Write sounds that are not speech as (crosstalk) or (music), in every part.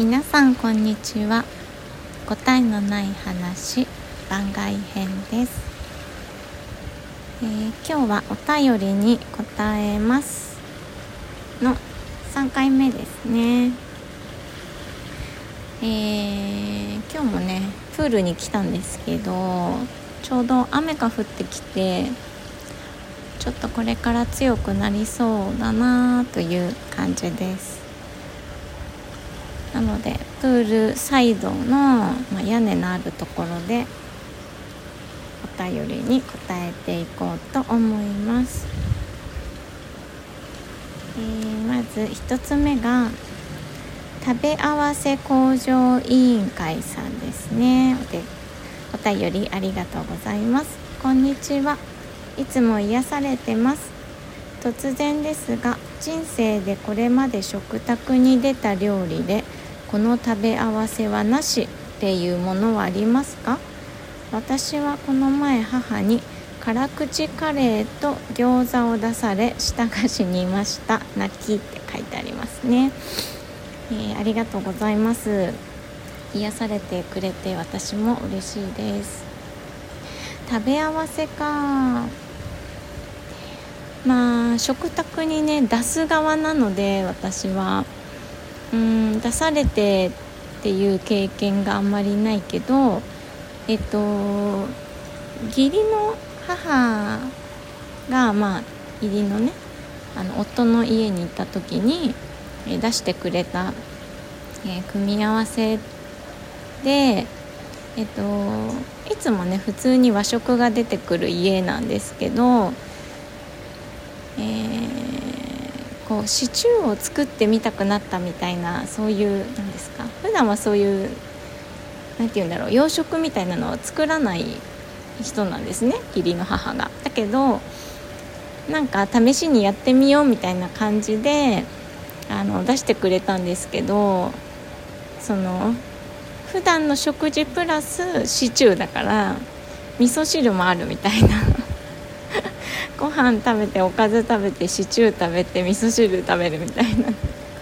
皆さんこんにちは。答えのない話番外編です、えー今日はお便りに答えます。の3回目ですね。えー今日もねプールに来たんですけどちょうど雨が降ってきてちょっとこれから強くなりそうだなという感じです。なのでプールサイドの、まあ、屋根のあるところでお便りに答えていこうと思います、えーまず1つ目が食べ合わせ向上委員会さんですね。でお便りありがとうございます。こんにちは。いつも癒されてます。突然ですが人生でこれまで食卓に出た料理でこの食べ合わせはなしっていうものはありますか？私はこの前母に辛口カレーと餃子を出され舌が死にました。泣きって書いてありますね、えーありがとうございます。癒されてくれて私も嬉しいです。食べ合わせか。まあ食卓にね出す側なので私は。うん出されてっていう経験があんまりないけどえっと義理の母がまあ義理のねあの夫の家に行った時に出してくれた、えー組み合わせでえっといつもね普通に和食が出てくる家なんですけどえーこうシチューを作ってみたくなったみたいなそういうなんですか？普段はそういうなんて言うんだろう洋食みたいなのを作らない人なんですね義理の母が。だけどなんか試しにやってみようみたいな感じであの出してくれたんですけどその普段の食事プラスシチューだから味噌汁もあるみたいなご飯食べておかず食べてシチュー食べて味噌汁食べるみたいな。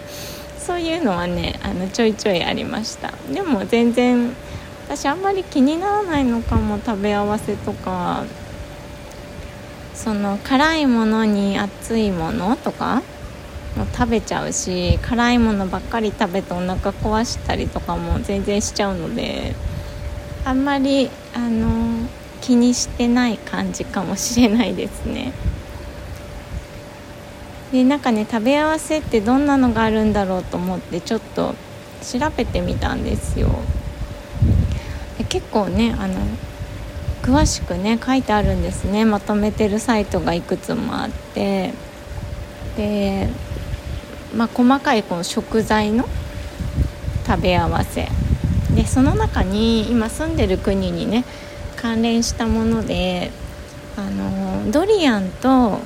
(laughs) そういうのはねあのちょいちょいありました。でも全然私あんまり気にならないのかも食べ合わせとか。その辛いものに熱いものとかも食べちゃうし辛いものばっかり食べてお腹壊したりとかも全然しちゃうのであんまりあの気にしてない感じかもしれないですね。でなんかね食べ合わせってどんなのがあるんだろうと思ってちょっと調べてみたんですよ。で結構ねあの詳しくね書いてあるんですね。まとめてるサイトがいくつもあって。でまあ細かいこの食材の食べ合わせ。でその中に今住んでる国にね関連したものであのドリアンと、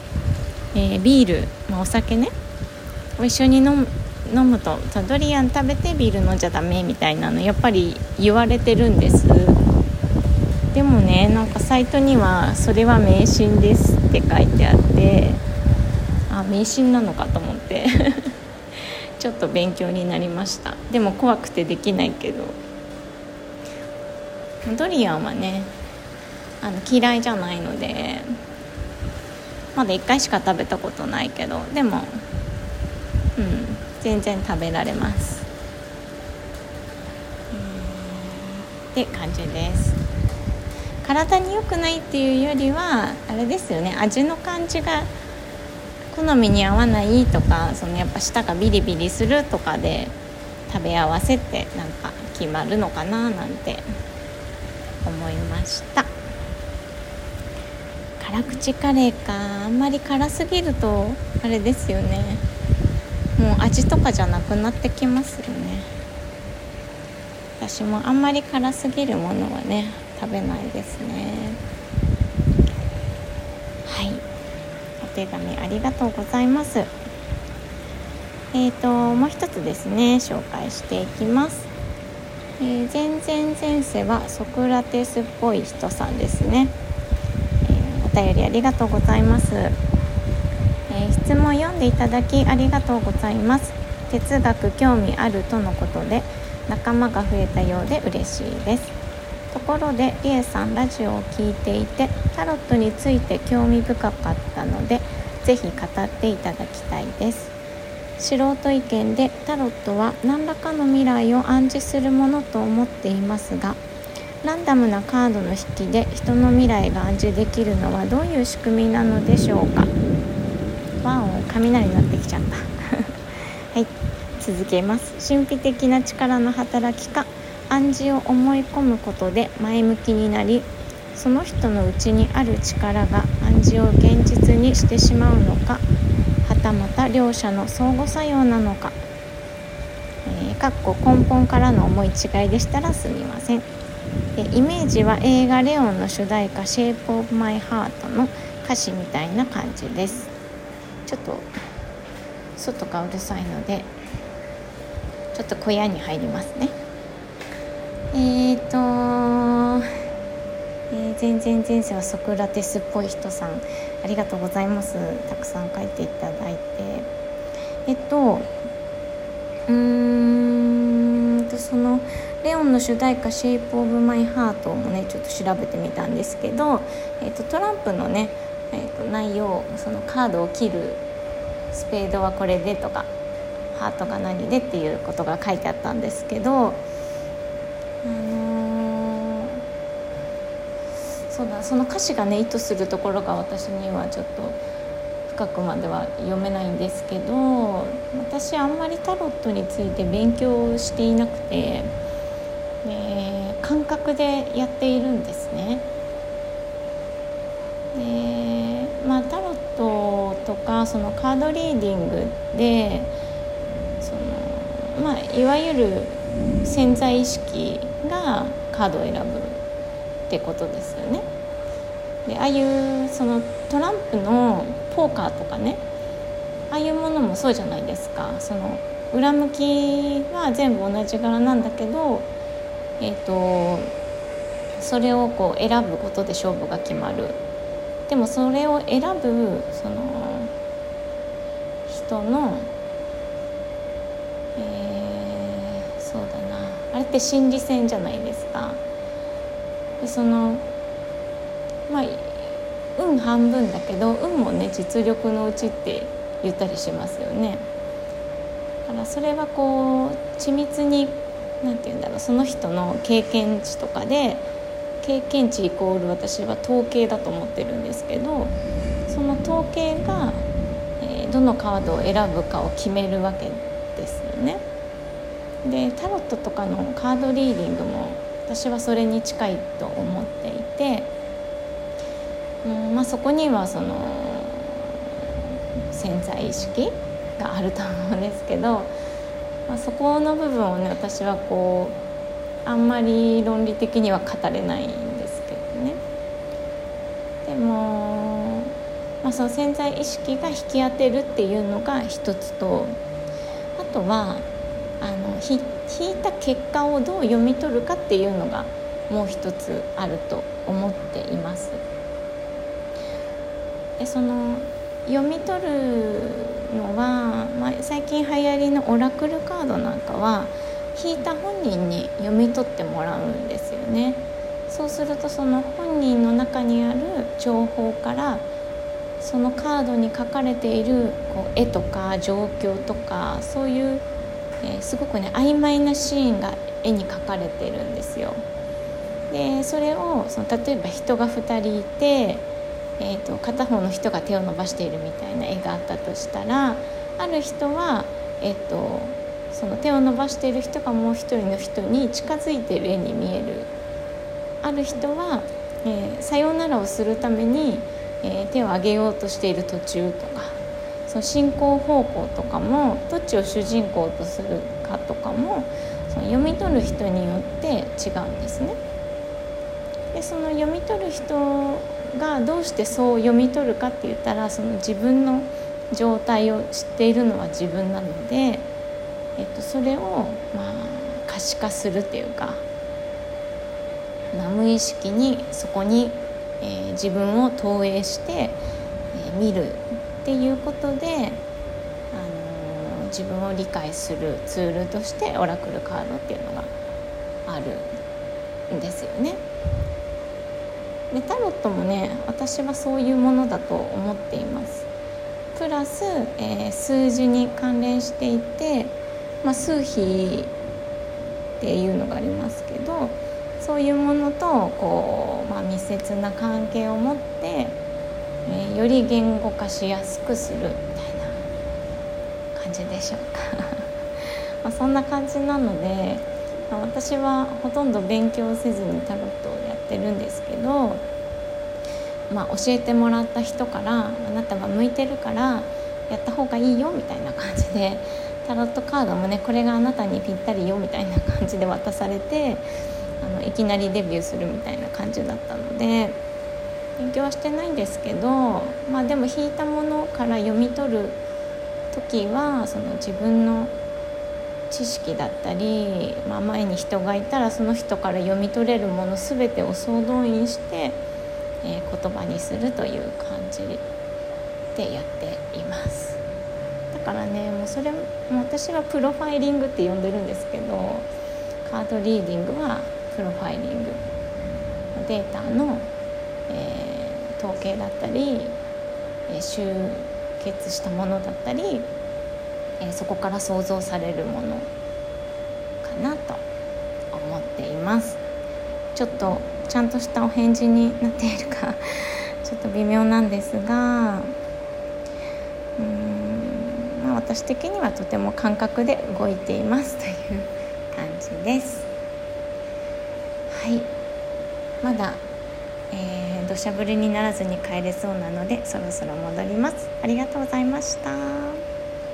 えービール、まあ、お酒ねを一緒に飲む飲むとドリアン食べてビール飲んじゃダメみたいなのやっぱり言われてるんです。でもねなんかサイトには「それは迷信です」って書いてあってあ迷信なのかと思って (laughs) ちょっと勉強になりました。でも怖くてできないけど。ドリアンはねあの嫌いじゃないのでまだ1回しか食べたことないけどでもうん全然食べられます。って感じです。体に良くないっていうよりはあれですよね味の感じが好みに合わないとかそのやっぱ舌がビリビリするとかで食べ合わせってなんか決まるのかななんて思いました。辛口カレーかあんまり辛すぎるとあれですよね。もう味とかじゃなくなってきますよね。私もあんまり辛すぎるものはね食べないですね。はい。お手紙ありがとうございます。えーともう一つですね紹介していきます。えー前々前世はソクラテスっぽい人さんですね、便りありがとうございます、えー質問読んでいただきありがとうございます。哲学興味あるとのことで仲間が増えたようで嬉しいです。ところでりえさんラジオを聞いていてタロットについて興味深かったのでぜひ語っていただきたいです。素人意見でタロットは何らかの未来を暗示するものと思っていますがランダムなカードの引きで人の未来が暗示できるのはどういう仕組みなのでしょうか？わお雷になってきちゃった。(laughs) はい。続けます。神秘的な力の働きか。暗示を思い込むことで前向きになりその人のうちにある力が暗示を現実にしてしまうのかはたまた両者の相互作用なのか、えー、かっこ根本からの思い違いでしたらすみません。イメージは映画「レオン」の主題歌「シェイプ・オブ・マイ・ハート」の歌詞みたいな感じです。ちょっと外がうるさいのでちょっと小屋に入りますね。えっ、ー、と、えー、全然前世はソクラテスっぽい人さん。ありがとうございます。たくさん書いていただいて。えっとうーんとそのレオンの主題歌「シェイプ・オブ・マイ・ハート」もねちょっと調べてみたんですけど、えーと、トランプのね、えーと、内容そのカードを切るスペードはこれでとかハートが何でっていうことが書いてあったんですけど、あのー、そうだその歌詞がね意図するところが私にはちょっと深くまでは読めないんですけど私あんまりタロットについて勉強していなくて。えー、感覚でやっているんですね。でまあ、タロットとかそのカードリーディングでその、まあ、いわゆる潜在意識がカードを選ぶってことですよね。でああいうそのトランプのポーカーとかねああいうものもそうじゃないですかその裏向きは全部同じ柄なんだけどえーと、それをこう選ぶことで勝負が決まるでもそれを選ぶその人の、えー、そうだなあれって心理戦じゃないですか。でそのまあ運半分だけど運もね実力のうちって言ったりしますよね。だからそれはこう緻密に何て言うんだろうその人の経験値とかで経験値イコール私は統計だと思ってるんですけどその統計が、え、どのカードを選ぶかを決めるわけですよね。でタロットとかのカードリーディングも私はそれに近いと思っていて、うんまあ、そこにはその潜在意識があると思うんですけどまあ、そこの部分をね私はこうあんまり論理的には語れないんですけどね。でも、まあ、その潜在意識が引き当てるっていうのが一つとあとはあの引いた結果をどう読み取るかっていうのがもう一つあると思っています。でその読み取るのは、まあ、最近流行りのオラクルカードなんかは引いた本人に読み取ってもらうんですよねそうするとその本人の中にある情報からそのカードに書かれているこう絵とか状況とかそういう、えー、すごくね曖昧なシーンが絵に描かれてるんですよ。でそれをその例えば人が2人いてえーと、片方の人が手を伸ばしているみたいな絵があったとしたらある人は、えーと、その手を伸ばしている人がもう一人の人に近づいている絵に見えるある人は、えー、さようならをするために、えー、手を上げようとしている途中とかその進行方向とかもどっちを主人公とするかとかもその読み取る人によって違うんですね。でその読み取る人がどうしてそう読み取るかって言ったらその自分の状態を知っているのは自分なので、えっと、それをまあ可視化するっていうか、無意識にそこに、えー、自分を投影して、えー、見るっていうことで、あの自分を理解するツールとしてオラクルカードっていうのがあるんですよね。でタロットもね私はそういうものだと思っています。プラス、えー、数字に関連していて、まあ、数比っていうのがありますけどそういうものとこう、まあ、密接な関係を持って、えー、より言語化しやすくするみたいな感じでしょうか (laughs) まそんな感じなので、私はほとんど勉強せずにタロットをやってるんですけど、まあ、教えてもらった人からあなたが向いてるからやった方がいいよみたいな感じでタロットカードもねこれがあなたにぴったりよみたいな感じで渡されてあのいきなりデビューするみたいな感じだったので勉強はしてないんですけど、まあ、でも引いたものから読み取る時はその自分の知識だったり、まあ、前に人がいたらその人から読み取れるもの全てを総動員して、えー、言葉にするという感じでやっています。だからねもうそれも私はプロファイリングって呼んでるんですけどカードリーディングはプロファイリングデータの、えー、統計だったり、えー、集結したものだったり、えー、そこから想像されるものかなと思っています。ちょっとちゃんとしたお返事になっているかちょっと微妙なんですがうん、まあ、私的にはとても感覚で動いていますという感じです。はい。まだえー、土砂降りにならずに帰れそうなのでそろそろ戻ります。ありがとうございました。